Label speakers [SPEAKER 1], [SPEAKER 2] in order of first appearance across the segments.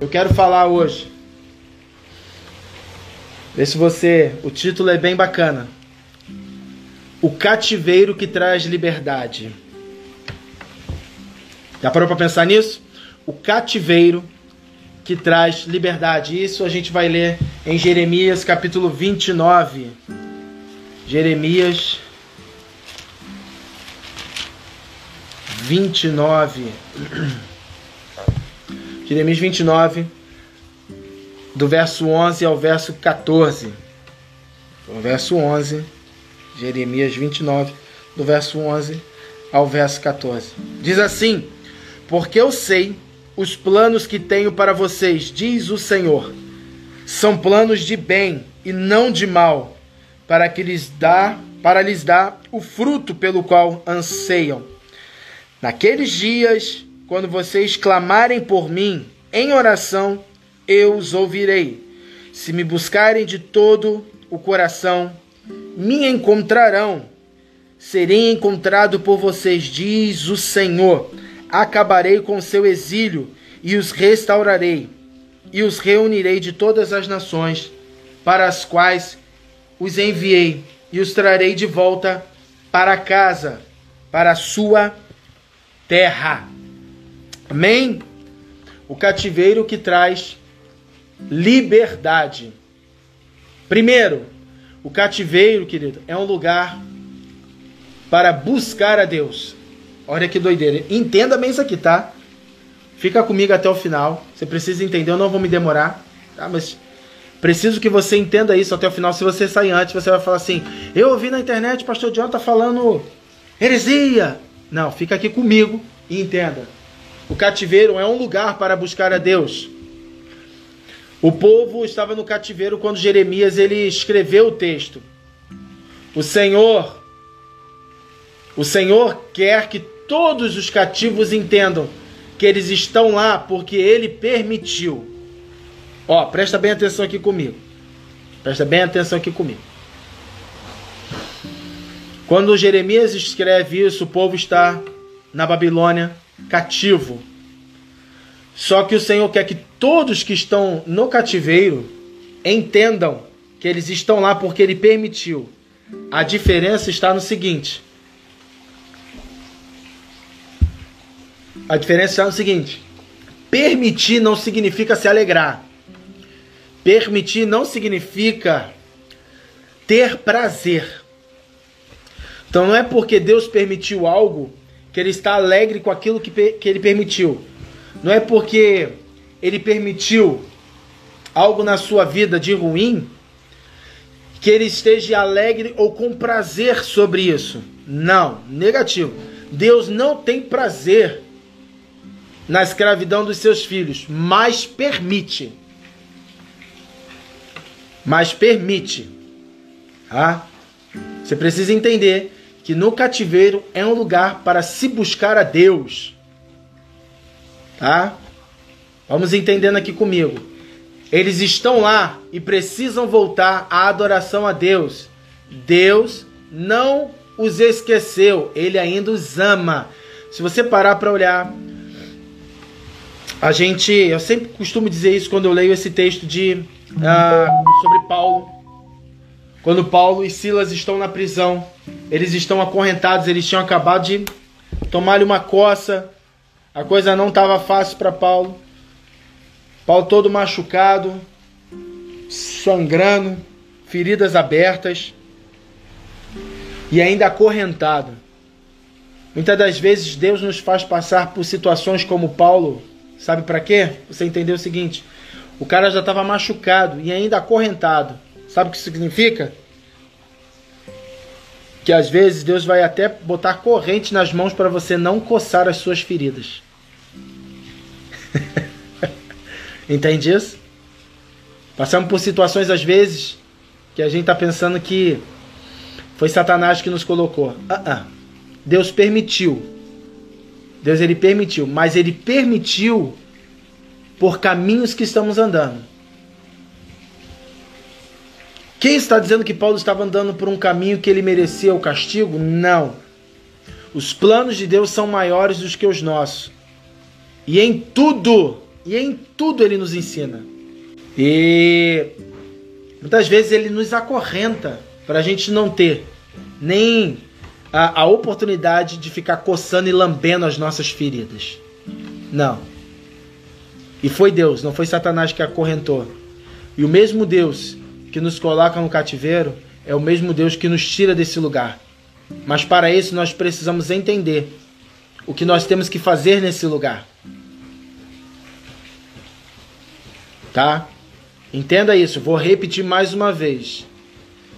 [SPEAKER 1] Eu quero falar hoje. Vê se você. O título é bem bacana. O cativeiro que traz liberdade. Já parou para pensar nisso? O cativeiro que traz liberdade. Isso a gente vai ler em Jeremias capítulo 29. Jeremias 29. Jeremias 29, do verso 11 ao verso 14. O verso 11, Jeremias 29, do verso 11 ao verso 14. Diz assim: Porque eu sei os planos que tenho para vocês, diz o Senhor. São planos de bem e não de mal, para que lhes dá, para lhes dar o fruto pelo qual anseiam. Naqueles dias, quando vocês clamarem por mim em oração, eu os ouvirei. Se me buscarem de todo o coração, me encontrarão. Serei encontrado por vocês, diz o Senhor. Acabarei com seu exílio e os restaurarei, e os reunirei de todas as nações para as quais os enviei, e os trarei de volta para casa, para a sua terra. Amém? O cativeiro que traz liberdade. Primeiro, o cativeiro, querido, é um lugar para buscar a Deus. Olha que doideira. Entenda bem isso aqui, tá? Fica comigo até o final. Você precisa entender, eu não vou me demorar, tá? Mas preciso que você entenda isso até o final. Se você sair antes, você vai falar assim: Eu ouvi na internet, pastor John tá falando heresia. Não, fica aqui comigo e entenda. O cativeiro é um lugar para buscar a Deus. O povo estava no cativeiro quando Jeremias ele escreveu o texto. O Senhor o Senhor quer que todos os cativos entendam que eles estão lá porque ele permitiu. Ó, presta bem atenção aqui comigo. Presta bem atenção aqui comigo. Quando Jeremias escreve isso, o povo está na Babilônia cativo. Só que o Senhor quer que todos que estão no cativeiro entendam que eles estão lá porque ele permitiu. A diferença está no seguinte: a diferença está no seguinte: permitir não significa se alegrar. Permitir não significa ter prazer. Então não é porque Deus permitiu algo que ele está alegre com aquilo que, que ele permitiu. Não é porque ele permitiu algo na sua vida de ruim que ele esteja alegre ou com prazer sobre isso. Não, negativo. Deus não tem prazer na escravidão dos seus filhos, mas permite. Mas permite. Tá? Você precisa entender que no cativeiro é um lugar para se buscar a Deus. Tá? Vamos entendendo aqui comigo. Eles estão lá e precisam voltar à adoração a Deus. Deus não os esqueceu, ele ainda os ama. Se você parar para olhar, a gente, eu sempre costumo dizer isso quando eu leio esse texto de uh, sobre Paulo. Quando Paulo e Silas estão na prisão, eles estão acorrentados, eles tinham acabado de tomar-lhe uma coça. A coisa não estava fácil para Paulo. Paulo todo machucado, sangrando, feridas abertas e ainda acorrentado. Muitas das vezes Deus nos faz passar por situações como Paulo, sabe para quê? Você entendeu o seguinte: o cara já estava machucado e ainda acorrentado. Sabe o que significa? Que às vezes Deus vai até botar corrente nas mãos para você não coçar as suas feridas. Entende isso? Passamos por situações às vezes que a gente está pensando que foi Satanás que nos colocou. Uh -uh. Deus permitiu. Deus ele permitiu, mas ele permitiu por caminhos que estamos andando. Quem está dizendo que Paulo estava andando por um caminho que ele merecia o castigo? Não. Os planos de Deus são maiores do que os nossos. E em tudo, E em tudo ele nos ensina. E muitas vezes ele nos acorrenta para a gente não ter nem a, a oportunidade de ficar coçando e lambendo as nossas feridas. Não. E foi Deus, não foi Satanás que acorrentou. E o mesmo Deus que nos coloca no cativeiro é o mesmo Deus que nos tira desse lugar. Mas para isso nós precisamos entender o que nós temos que fazer nesse lugar. Tá? Entenda isso, vou repetir mais uma vez.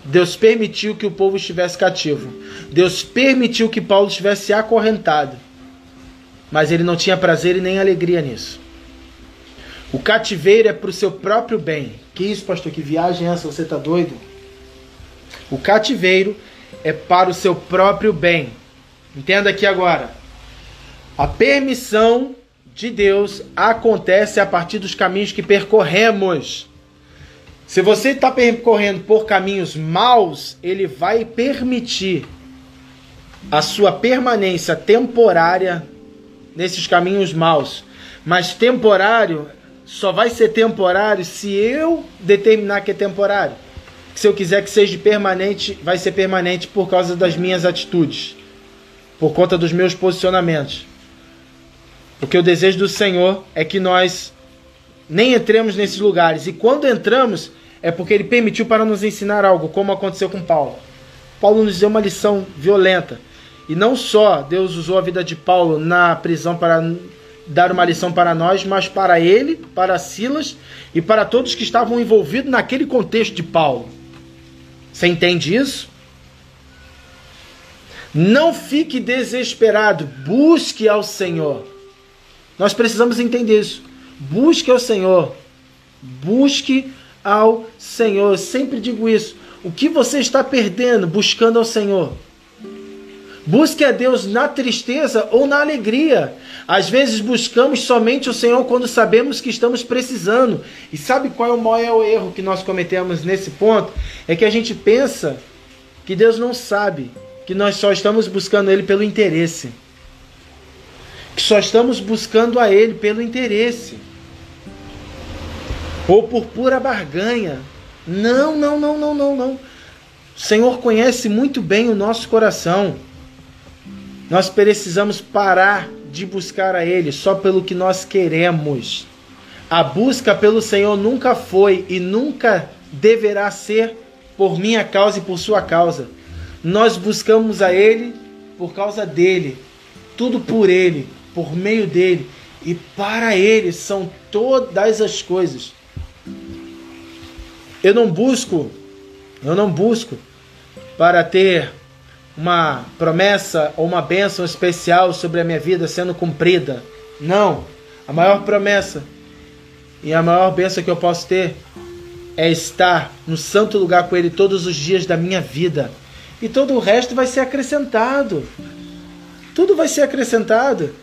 [SPEAKER 1] Deus permitiu que o povo estivesse cativo. Deus permitiu que Paulo estivesse acorrentado. Mas ele não tinha prazer e nem alegria nisso. O cativeiro é para o seu próprio bem. Que isso, pastor? Que viagem é essa? Você está doido? O cativeiro é para o seu próprio bem. Entenda aqui agora. A permissão de Deus acontece a partir dos caminhos que percorremos. Se você está percorrendo por caminhos maus, ele vai permitir a sua permanência temporária nesses caminhos maus. Mas temporário só vai ser temporário se eu determinar que é temporário. Se eu quiser que seja permanente, vai ser permanente por causa das minhas atitudes, por conta dos meus posicionamentos. Porque o desejo do Senhor é que nós nem entremos nesses lugares. E quando entramos, é porque ele permitiu para nos ensinar algo, como aconteceu com Paulo. Paulo nos deu uma lição violenta. E não só Deus usou a vida de Paulo na prisão para dar uma lição para nós, mas para ele, para Silas e para todos que estavam envolvidos naquele contexto de Paulo. Você entende isso? Não fique desesperado, busque ao Senhor. Nós precisamos entender isso. Busque ao Senhor. Busque ao Senhor. Eu sempre digo isso. O que você está perdendo buscando ao Senhor? Busque a Deus na tristeza ou na alegria. Às vezes buscamos somente o Senhor quando sabemos que estamos precisando. E sabe qual é o maior erro que nós cometemos nesse ponto? É que a gente pensa que Deus não sabe, que nós só estamos buscando Ele pelo interesse que só estamos buscando a Ele pelo interesse ou por pura barganha. Não, não, não, não, não, não. O Senhor conhece muito bem o nosso coração. Nós precisamos parar de buscar a Ele só pelo que nós queremos. A busca pelo Senhor nunca foi e nunca deverá ser por minha causa e por sua causa. Nós buscamos a Ele por causa dele, tudo por Ele, por meio dele e para ele são todas as coisas. Eu não busco, eu não busco para ter uma promessa ou uma bênção especial sobre a minha vida sendo cumprida. Não. A maior promessa e a maior bênção que eu posso ter é estar no santo lugar com Ele todos os dias da minha vida. E todo o resto vai ser acrescentado. Tudo vai ser acrescentado.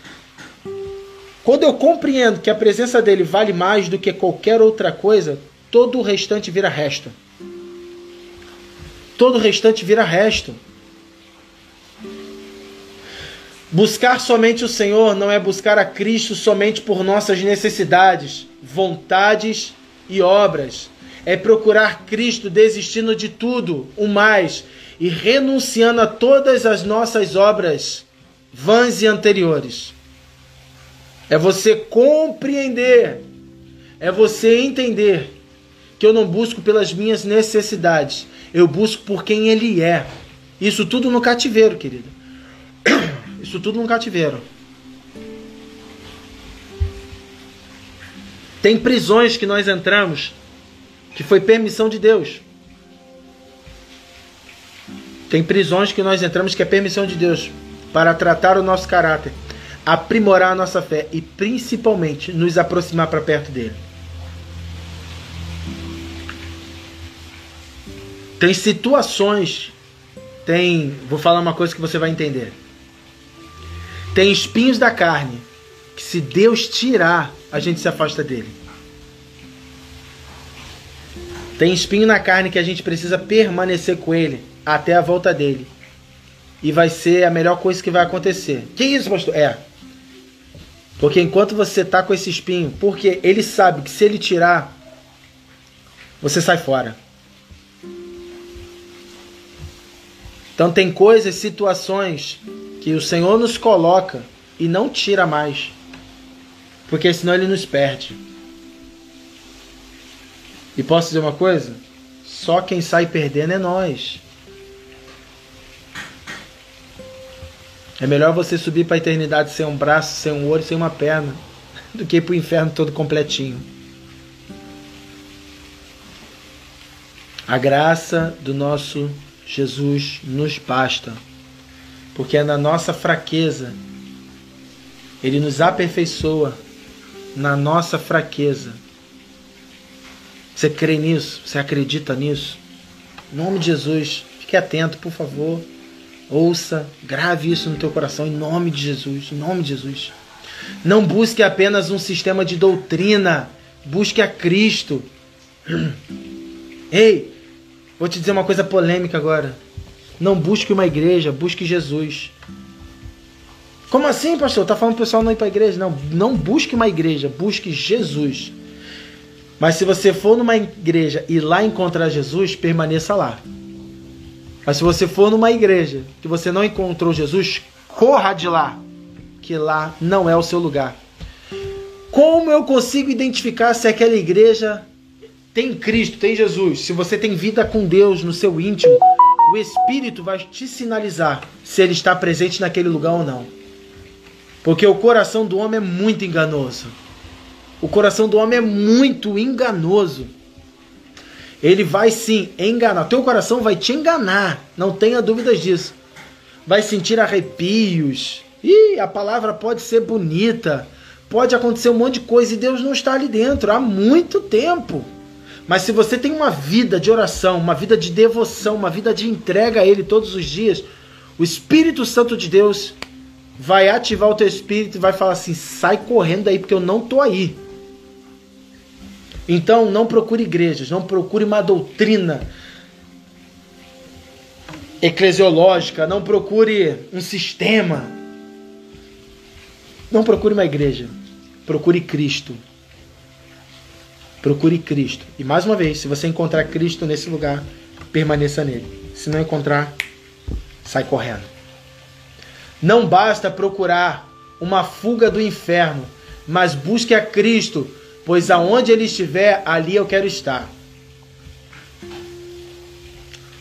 [SPEAKER 1] Quando eu compreendo que a presença dele vale mais do que qualquer outra coisa, todo o restante vira resto. Todo o restante vira resto. Buscar somente o Senhor não é buscar a Cristo somente por nossas necessidades, vontades e obras. É procurar Cristo desistindo de tudo, o mais, e renunciando a todas as nossas obras vãs e anteriores. É você compreender, é você entender que eu não busco pelas minhas necessidades, eu busco por quem Ele é. Isso tudo no cativeiro, querido. Isso tudo no cativeiro. Tem prisões que nós entramos que foi permissão de Deus. Tem prisões que nós entramos que é permissão de Deus para tratar o nosso caráter aprimorar a nossa fé e principalmente nos aproximar para perto dele. Tem situações, tem, vou falar uma coisa que você vai entender. Tem espinhos da carne que se Deus tirar, a gente se afasta dele. Tem espinho na carne que a gente precisa permanecer com ele até a volta dele. E vai ser a melhor coisa que vai acontecer. Que isso, pastor? É. Porque enquanto você tá com esse espinho, porque ele sabe que se ele tirar, você sai fora. Então tem coisas, situações que o Senhor nos coloca e não tira mais. Porque senão ele nos perde. E posso dizer uma coisa? Só quem sai perdendo é nós. É melhor você subir para a eternidade sem um braço, sem um olho, sem uma perna, do que ir para o inferno todo completinho. A graça do nosso Jesus nos basta, porque é na nossa fraqueza, Ele nos aperfeiçoa na nossa fraqueza. Você crê nisso? Você acredita nisso? Em nome de Jesus, fique atento, por favor. Ouça, grave isso no teu coração, em nome de Jesus, em nome de Jesus. Não busque apenas um sistema de doutrina, busque a Cristo. Ei, vou te dizer uma coisa polêmica agora. Não busque uma igreja, busque Jesus. Como assim, pastor? Tá falando pro pessoal não ir para igreja? Não, não busque uma igreja, busque Jesus. Mas se você for numa igreja e lá encontrar Jesus, permaneça lá. Mas se você for numa igreja que você não encontrou Jesus, corra de lá, que lá não é o seu lugar. Como eu consigo identificar se aquela igreja tem Cristo, tem Jesus? Se você tem vida com Deus no seu íntimo, o Espírito vai te sinalizar se ele está presente naquele lugar ou não. Porque o coração do homem é muito enganoso. O coração do homem é muito enganoso. Ele vai sim enganar. Teu coração vai te enganar. Não tenha dúvidas disso. Vai sentir arrepios. E a palavra pode ser bonita. Pode acontecer um monte de coisa e Deus não está ali dentro há muito tempo. Mas se você tem uma vida de oração, uma vida de devoção, uma vida de entrega a Ele todos os dias, o Espírito Santo de Deus vai ativar o teu espírito e vai falar assim: sai correndo aí, porque eu não tô aí. Então não procure igrejas, não procure uma doutrina eclesiológica, não procure um sistema. Não procure uma igreja, procure Cristo. Procure Cristo. E mais uma vez, se você encontrar Cristo nesse lugar, permaneça nele. Se não encontrar, sai correndo. Não basta procurar uma fuga do inferno, mas busque a Cristo pois aonde ele estiver, ali eu quero estar.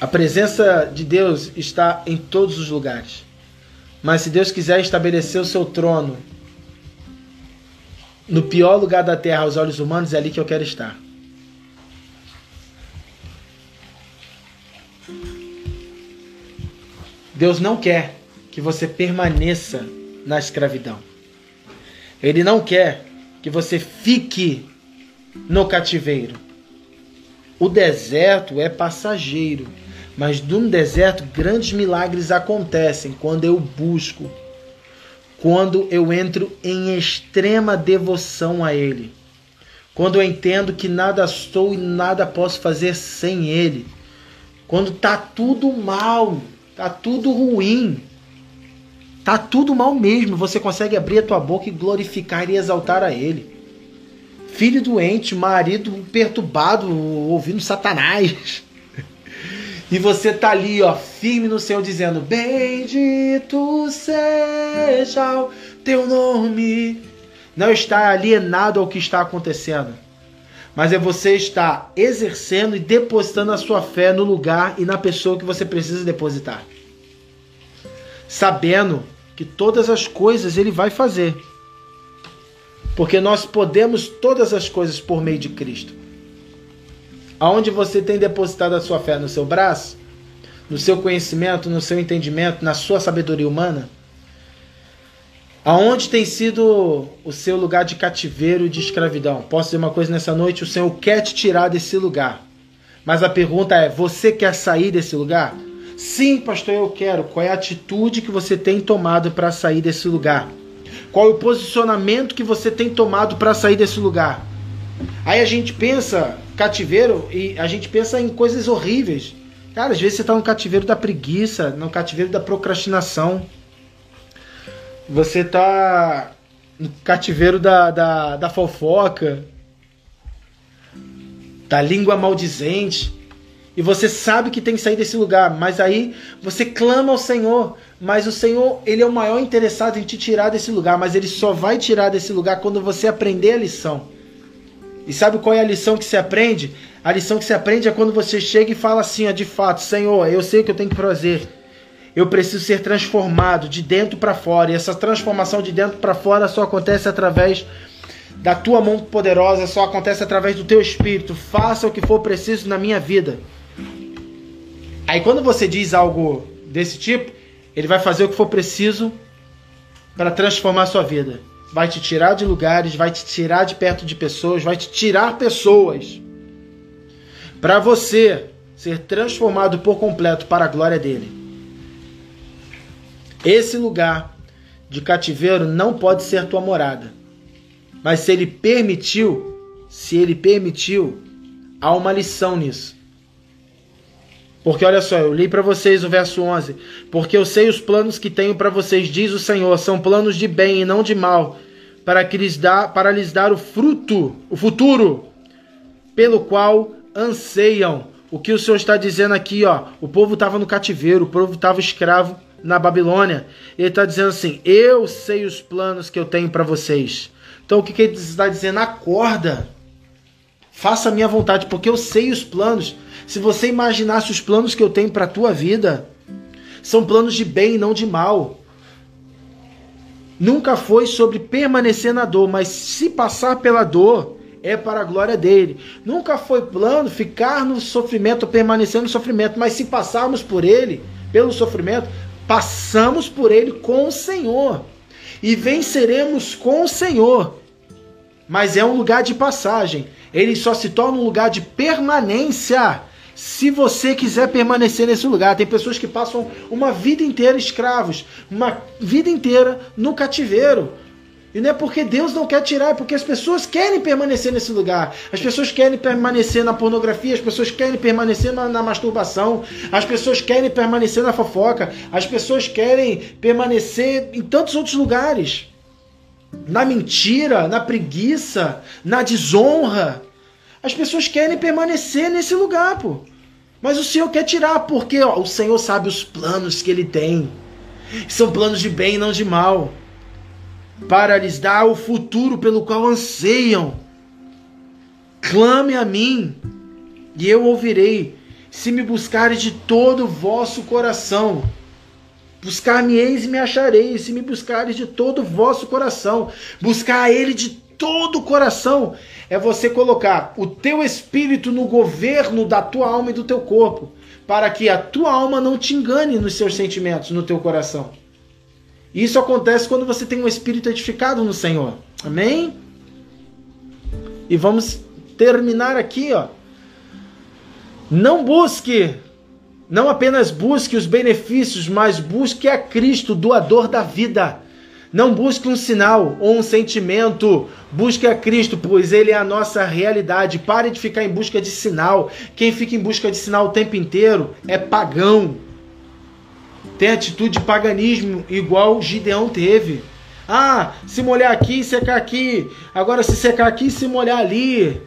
[SPEAKER 1] A presença de Deus está em todos os lugares. Mas se Deus quiser estabelecer o seu trono no pior lugar da terra aos olhos humanos, é ali que eu quero estar. Deus não quer que você permaneça na escravidão. Ele não quer que você fique no cativeiro. O deserto é passageiro, mas no deserto grandes milagres acontecem quando eu busco, quando eu entro em extrema devoção a Ele, quando eu entendo que nada sou e nada posso fazer sem Ele, quando tá tudo mal, tá tudo ruim, Tá tudo mal mesmo, você consegue abrir a tua boca e glorificar e exaltar a Ele. Filho doente, marido perturbado, ouvindo Satanás. E você tá ali, ó, firme no Senhor, dizendo: Bendito seja o teu nome. Não está alienado ao que está acontecendo, mas é você estar exercendo e depositando a sua fé no lugar e na pessoa que você precisa depositar sabendo que todas as coisas ele vai fazer. Porque nós podemos todas as coisas por meio de Cristo. Aonde você tem depositado a sua fé no seu braço, no seu conhecimento, no seu entendimento, na sua sabedoria humana? Aonde tem sido o seu lugar de cativeiro e de escravidão? Posso dizer uma coisa nessa noite? O Senhor quer te tirar desse lugar. Mas a pergunta é: você quer sair desse lugar? Sim, pastor, eu quero. Qual é a atitude que você tem tomado para sair desse lugar? Qual é o posicionamento que você tem tomado para sair desse lugar? Aí a gente pensa cativeiro e a gente pensa em coisas horríveis. Cara, às vezes você está no cativeiro da preguiça, no cativeiro da procrastinação. Você está no cativeiro da, da, da fofoca, da língua maldizente, e você sabe que tem que sair desse lugar, mas aí você clama ao Senhor, mas o Senhor, ele é o maior interessado em te tirar desse lugar, mas ele só vai tirar desse lugar quando você aprender a lição. E sabe qual é a lição que se aprende? A lição que se aprende é quando você chega e fala assim, ó, de fato, Senhor, eu sei o que eu tenho que fazer. Eu preciso ser transformado de dentro para fora. E essa transformação de dentro para fora só acontece através da tua mão poderosa, só acontece através do teu espírito. Faça o que for preciso na minha vida. Aí quando você diz algo desse tipo, ele vai fazer o que for preciso para transformar a sua vida. Vai te tirar de lugares, vai te tirar de perto de pessoas, vai te tirar pessoas. Para você ser transformado por completo para a glória dele. Esse lugar de cativeiro não pode ser tua morada. Mas se ele permitiu, se ele permitiu, há uma lição nisso. Porque olha só, eu li para vocês o verso 11. Porque eu sei os planos que tenho para vocês, diz o Senhor, são planos de bem e não de mal, para que lhes dá, para lhes dar o fruto, o futuro, pelo qual anseiam. O que o Senhor está dizendo aqui, ó, o povo estava no cativeiro, o povo estava escravo na Babilônia. Ele está dizendo assim: Eu sei os planos que eu tenho para vocês. Então o que, que ele está dizendo? Acorda. Faça a minha vontade, porque eu sei os planos. Se você imaginasse os planos que eu tenho para a tua vida, são planos de bem e não de mal. Nunca foi sobre permanecer na dor, mas se passar pela dor, é para a glória dele. Nunca foi plano ficar no sofrimento, permanecer no sofrimento, mas se passarmos por ele, pelo sofrimento, passamos por ele com o Senhor e venceremos com o Senhor. Mas é um lugar de passagem. Ele só se torna um lugar de permanência se você quiser permanecer nesse lugar. Tem pessoas que passam uma vida inteira escravos, uma vida inteira no cativeiro. E não é porque Deus não quer tirar, é porque as pessoas querem permanecer nesse lugar. As pessoas querem permanecer na pornografia, as pessoas querem permanecer na, na, masturbação, as pessoas querem permanecer na fofoca, as pessoas querem permanecer em tantos outros lugares. Na mentira, na preguiça, na desonra. As pessoas querem permanecer nesse lugar, pô. Mas o Senhor quer tirar, porque ó, o Senhor sabe os planos que Ele tem. São planos de bem e não de mal para lhes dar o futuro pelo qual anseiam. Clame a mim, e eu ouvirei, se me buscares de todo o vosso coração. Buscar-me-eis e me achareis, se me buscares de todo o vosso coração. Buscar a Ele de todo o coração é você colocar o teu espírito no governo da tua alma e do teu corpo, para que a tua alma não te engane nos seus sentimentos, no teu coração. Isso acontece quando você tem um espírito edificado no Senhor. Amém? E vamos terminar aqui, ó. Não busque, não apenas busque os benefícios, mas busque a Cristo, doador da vida. Não busque um sinal ou um sentimento. Busque a Cristo, pois Ele é a nossa realidade. Pare de ficar em busca de sinal. Quem fica em busca de sinal o tempo inteiro é pagão tem atitude de paganismo, igual Gideão teve. Ah, se molhar aqui, secar aqui. Agora se secar aqui, se molhar ali.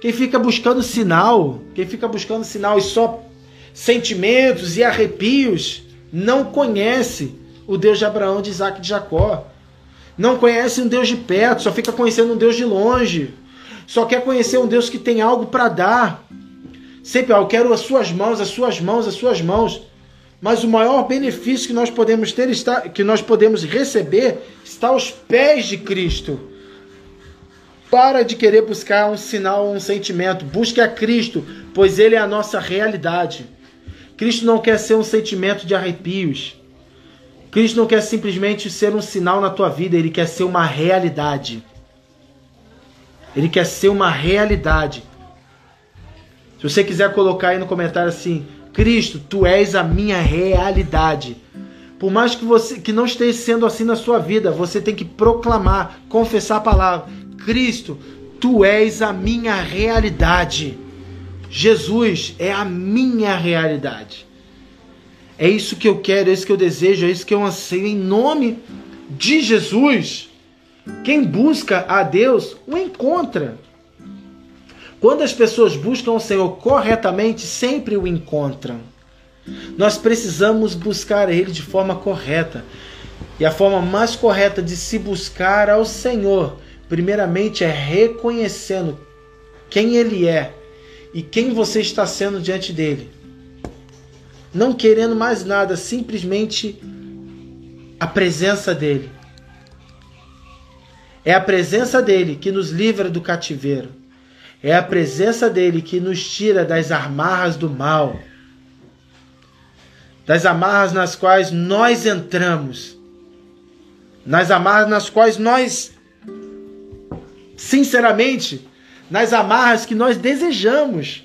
[SPEAKER 1] Quem fica buscando sinal, quem fica buscando sinal e só sentimentos e arrepios, não conhece o Deus de Abraão, de Isaac e de Jacó. Não conhece um Deus de perto, só fica conhecendo um Deus de longe. Só quer conhecer um Deus que tem algo para dar. Sempre, ó, eu quero as suas mãos, as suas mãos, as suas mãos. Mas o maior benefício que nós podemos ter está, que nós podemos receber está aos pés de Cristo. Para de querer buscar um sinal um sentimento. Busque a Cristo, pois Ele é a nossa realidade. Cristo não quer ser um sentimento de arrepios. Cristo não quer simplesmente ser um sinal na tua vida, ele quer ser uma realidade. Ele quer ser uma realidade. Se você quiser colocar aí no comentário assim, Cristo, tu és a minha realidade. Por mais que você que não esteja sendo assim na sua vida, você tem que proclamar, confessar a palavra. Cristo, tu és a minha realidade. Jesus é a minha realidade. É isso que eu quero, é isso que eu desejo, é isso que eu anseio em nome de Jesus. Quem busca a Deus o encontra. Quando as pessoas buscam o Senhor corretamente, sempre o encontram. Nós precisamos buscar Ele de forma correta. E a forma mais correta de se buscar ao Senhor, primeiramente, é reconhecendo quem Ele é e quem você está sendo diante dele. Não querendo mais nada, simplesmente a presença dele. É a presença dele que nos livra do cativeiro. É a presença dele que nos tira das amarras do mal. Das amarras nas quais nós entramos. Nas amarras nas quais nós, sinceramente, nas amarras que nós desejamos.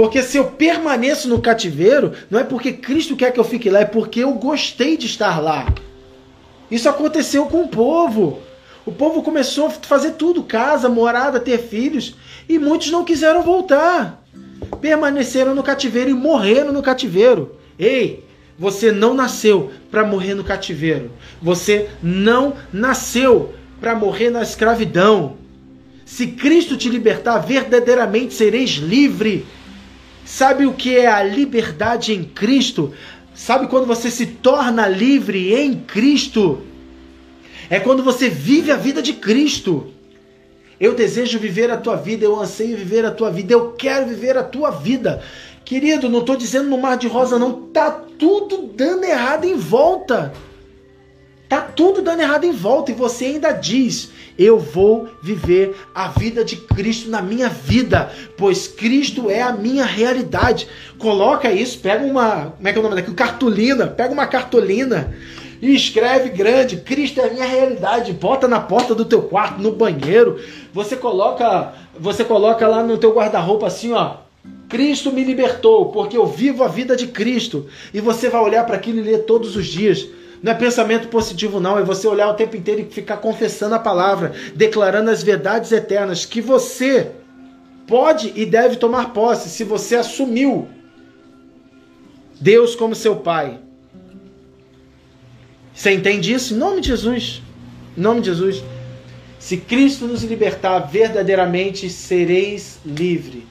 [SPEAKER 1] Porque se eu permaneço no cativeiro, não é porque Cristo quer que eu fique lá, é porque eu gostei de estar lá. Isso aconteceu com o povo. O povo começou a fazer tudo: casa, morada, ter filhos, e muitos não quiseram voltar. Permaneceram no cativeiro e morreram no cativeiro. Ei, você não nasceu para morrer no cativeiro. Você não nasceu para morrer na escravidão. Se Cristo te libertar, verdadeiramente sereis livre. Sabe o que é a liberdade em Cristo? Sabe quando você se torna livre em Cristo? É quando você vive a vida de Cristo. Eu desejo viver a tua vida, eu anseio viver a tua vida, eu quero viver a tua vida. Querido, não estou dizendo no mar de rosa, não. Tá tudo dando errado em volta. Tá tudo dando errado em volta e você ainda diz: Eu vou viver a vida de Cristo na minha vida, pois Cristo é a minha realidade. Coloca isso, pega uma, como é que é o nome daqui? Cartolina, pega uma cartolina e escreve grande: Cristo é a minha realidade. Bota na porta do teu quarto, no banheiro. Você coloca, você coloca lá no teu guarda-roupa assim, ó. Cristo me libertou, porque eu vivo a vida de Cristo. E você vai olhar para aquilo e ler todos os dias. Não é pensamento positivo, não. É você olhar o tempo inteiro e ficar confessando a palavra, declarando as verdades eternas que você pode e deve tomar posse se você assumiu Deus como seu Pai. Você entende isso? Em nome de Jesus. Em nome de Jesus. Se Cristo nos libertar verdadeiramente, sereis livre.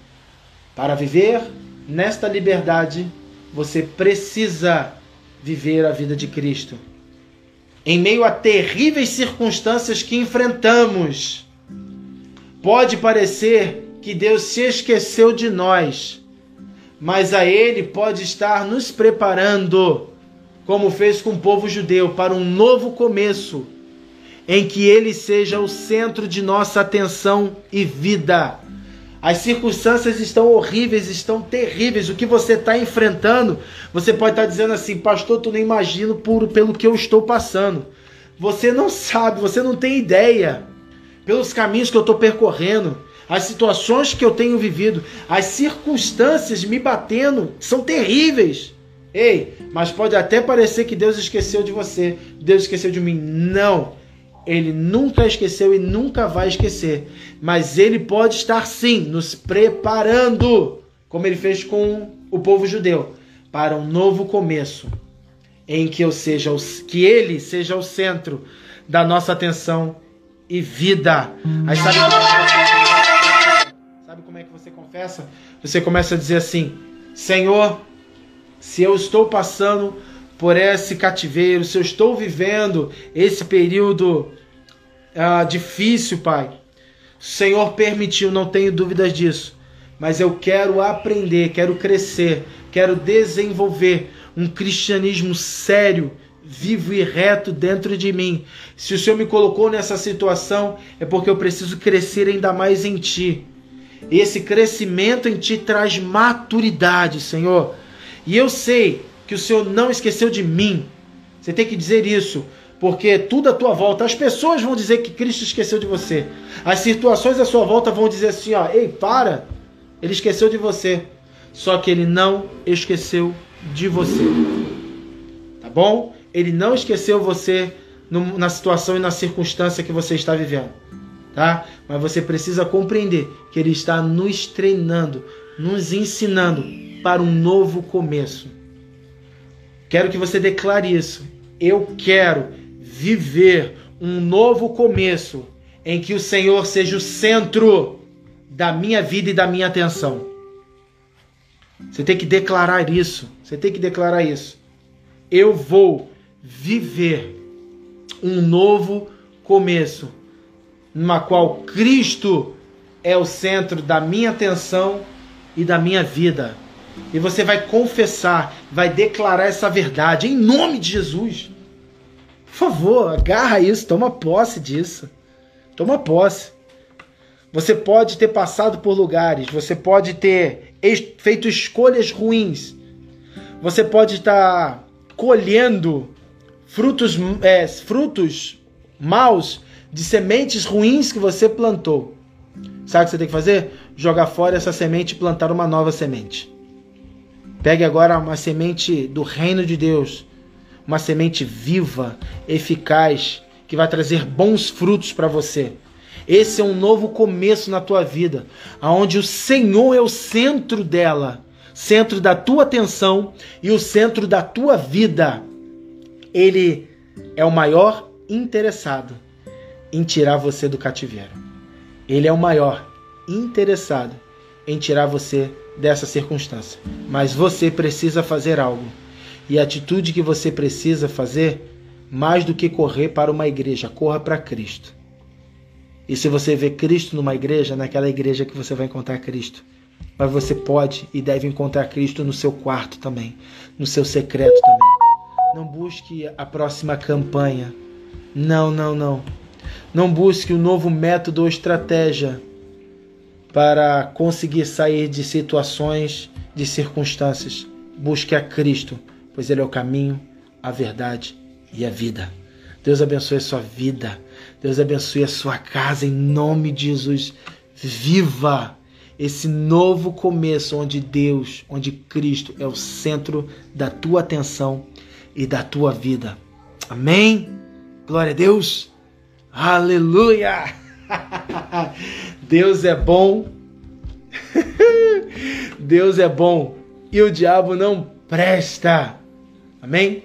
[SPEAKER 1] Para viver nesta liberdade, você precisa viver a vida de Cristo. Em meio a terríveis circunstâncias que enfrentamos, pode parecer que Deus se esqueceu de nós, mas a Ele pode estar nos preparando, como fez com o povo judeu, para um novo começo, em que Ele seja o centro de nossa atenção e vida. As circunstâncias estão horríveis, estão terríveis. O que você está enfrentando, você pode estar tá dizendo assim, pastor, tu não imagina por, pelo que eu estou passando. Você não sabe, você não tem ideia. Pelos caminhos que eu estou percorrendo, as situações que eu tenho vivido, as circunstâncias me batendo são terríveis. Ei, mas pode até parecer que Deus esqueceu de você, Deus esqueceu de mim. Não. Ele nunca esqueceu e nunca vai esquecer. Mas ele pode estar sim nos preparando, como ele fez com o povo judeu, para um novo começo, em que eu seja que ele seja o centro da nossa atenção e vida. Aí sabe é sabe como é que você confessa? Você começa a dizer assim: Senhor, se eu estou passando por esse cativeiro, se eu estou vivendo esse período ah, difícil, Pai, o Senhor permitiu, não tenho dúvidas disso, mas eu quero aprender, quero crescer, quero desenvolver um cristianismo sério, vivo e reto dentro de mim. Se o Senhor me colocou nessa situação, é porque eu preciso crescer ainda mais em Ti. Esse crescimento em Ti traz maturidade, Senhor. E eu sei que o Senhor não esqueceu de mim. Você tem que dizer isso, porque tudo à tua volta, as pessoas vão dizer que Cristo esqueceu de você. As situações à sua volta vão dizer assim, ó, ei, para, ele esqueceu de você. Só que ele não esqueceu de você. Tá bom? Ele não esqueceu você na situação e na circunstância que você está vivendo. Tá? Mas você precisa compreender que ele está nos treinando, nos ensinando para um novo começo. Quero que você declare isso. Eu quero viver um novo começo em que o Senhor seja o centro da minha vida e da minha atenção. Você tem que declarar isso. Você tem que declarar isso. Eu vou viver um novo começo, numa qual Cristo é o centro da minha atenção e da minha vida. E você vai confessar, vai declarar essa verdade em nome de Jesus. Por favor, agarra isso, toma posse disso. Toma posse. Você pode ter passado por lugares, você pode ter feito escolhas ruins, você pode estar colhendo frutos, é, frutos maus de sementes ruins que você plantou. Sabe o que você tem que fazer? Jogar fora essa semente e plantar uma nova semente. Pegue agora uma semente do reino de Deus, uma semente viva, eficaz, que vai trazer bons frutos para você. Esse é um novo começo na tua vida, aonde o Senhor é o centro dela, centro da tua atenção e o centro da tua vida. Ele é o maior interessado em tirar você do cativeiro. Ele é o maior interessado em tirar você dessa circunstância. Mas você precisa fazer algo. E a atitude que você precisa fazer, mais do que correr para uma igreja, corra para Cristo. E se você vê Cristo numa igreja, naquela igreja que você vai encontrar Cristo. Mas você pode e deve encontrar Cristo no seu quarto também, no seu secreto também. Não busque a próxima campanha. Não, não, não. Não busque um novo método ou estratégia para conseguir sair de situações, de circunstâncias. Busque a Cristo, pois Ele é o caminho, a verdade e a vida. Deus abençoe a sua vida. Deus abençoe a sua casa em nome de Jesus. Viva esse novo começo onde Deus, onde Cristo é o centro da tua atenção e da tua vida. Amém? Glória a Deus. Aleluia! Deus é bom. Deus é bom e o diabo não presta. Amém?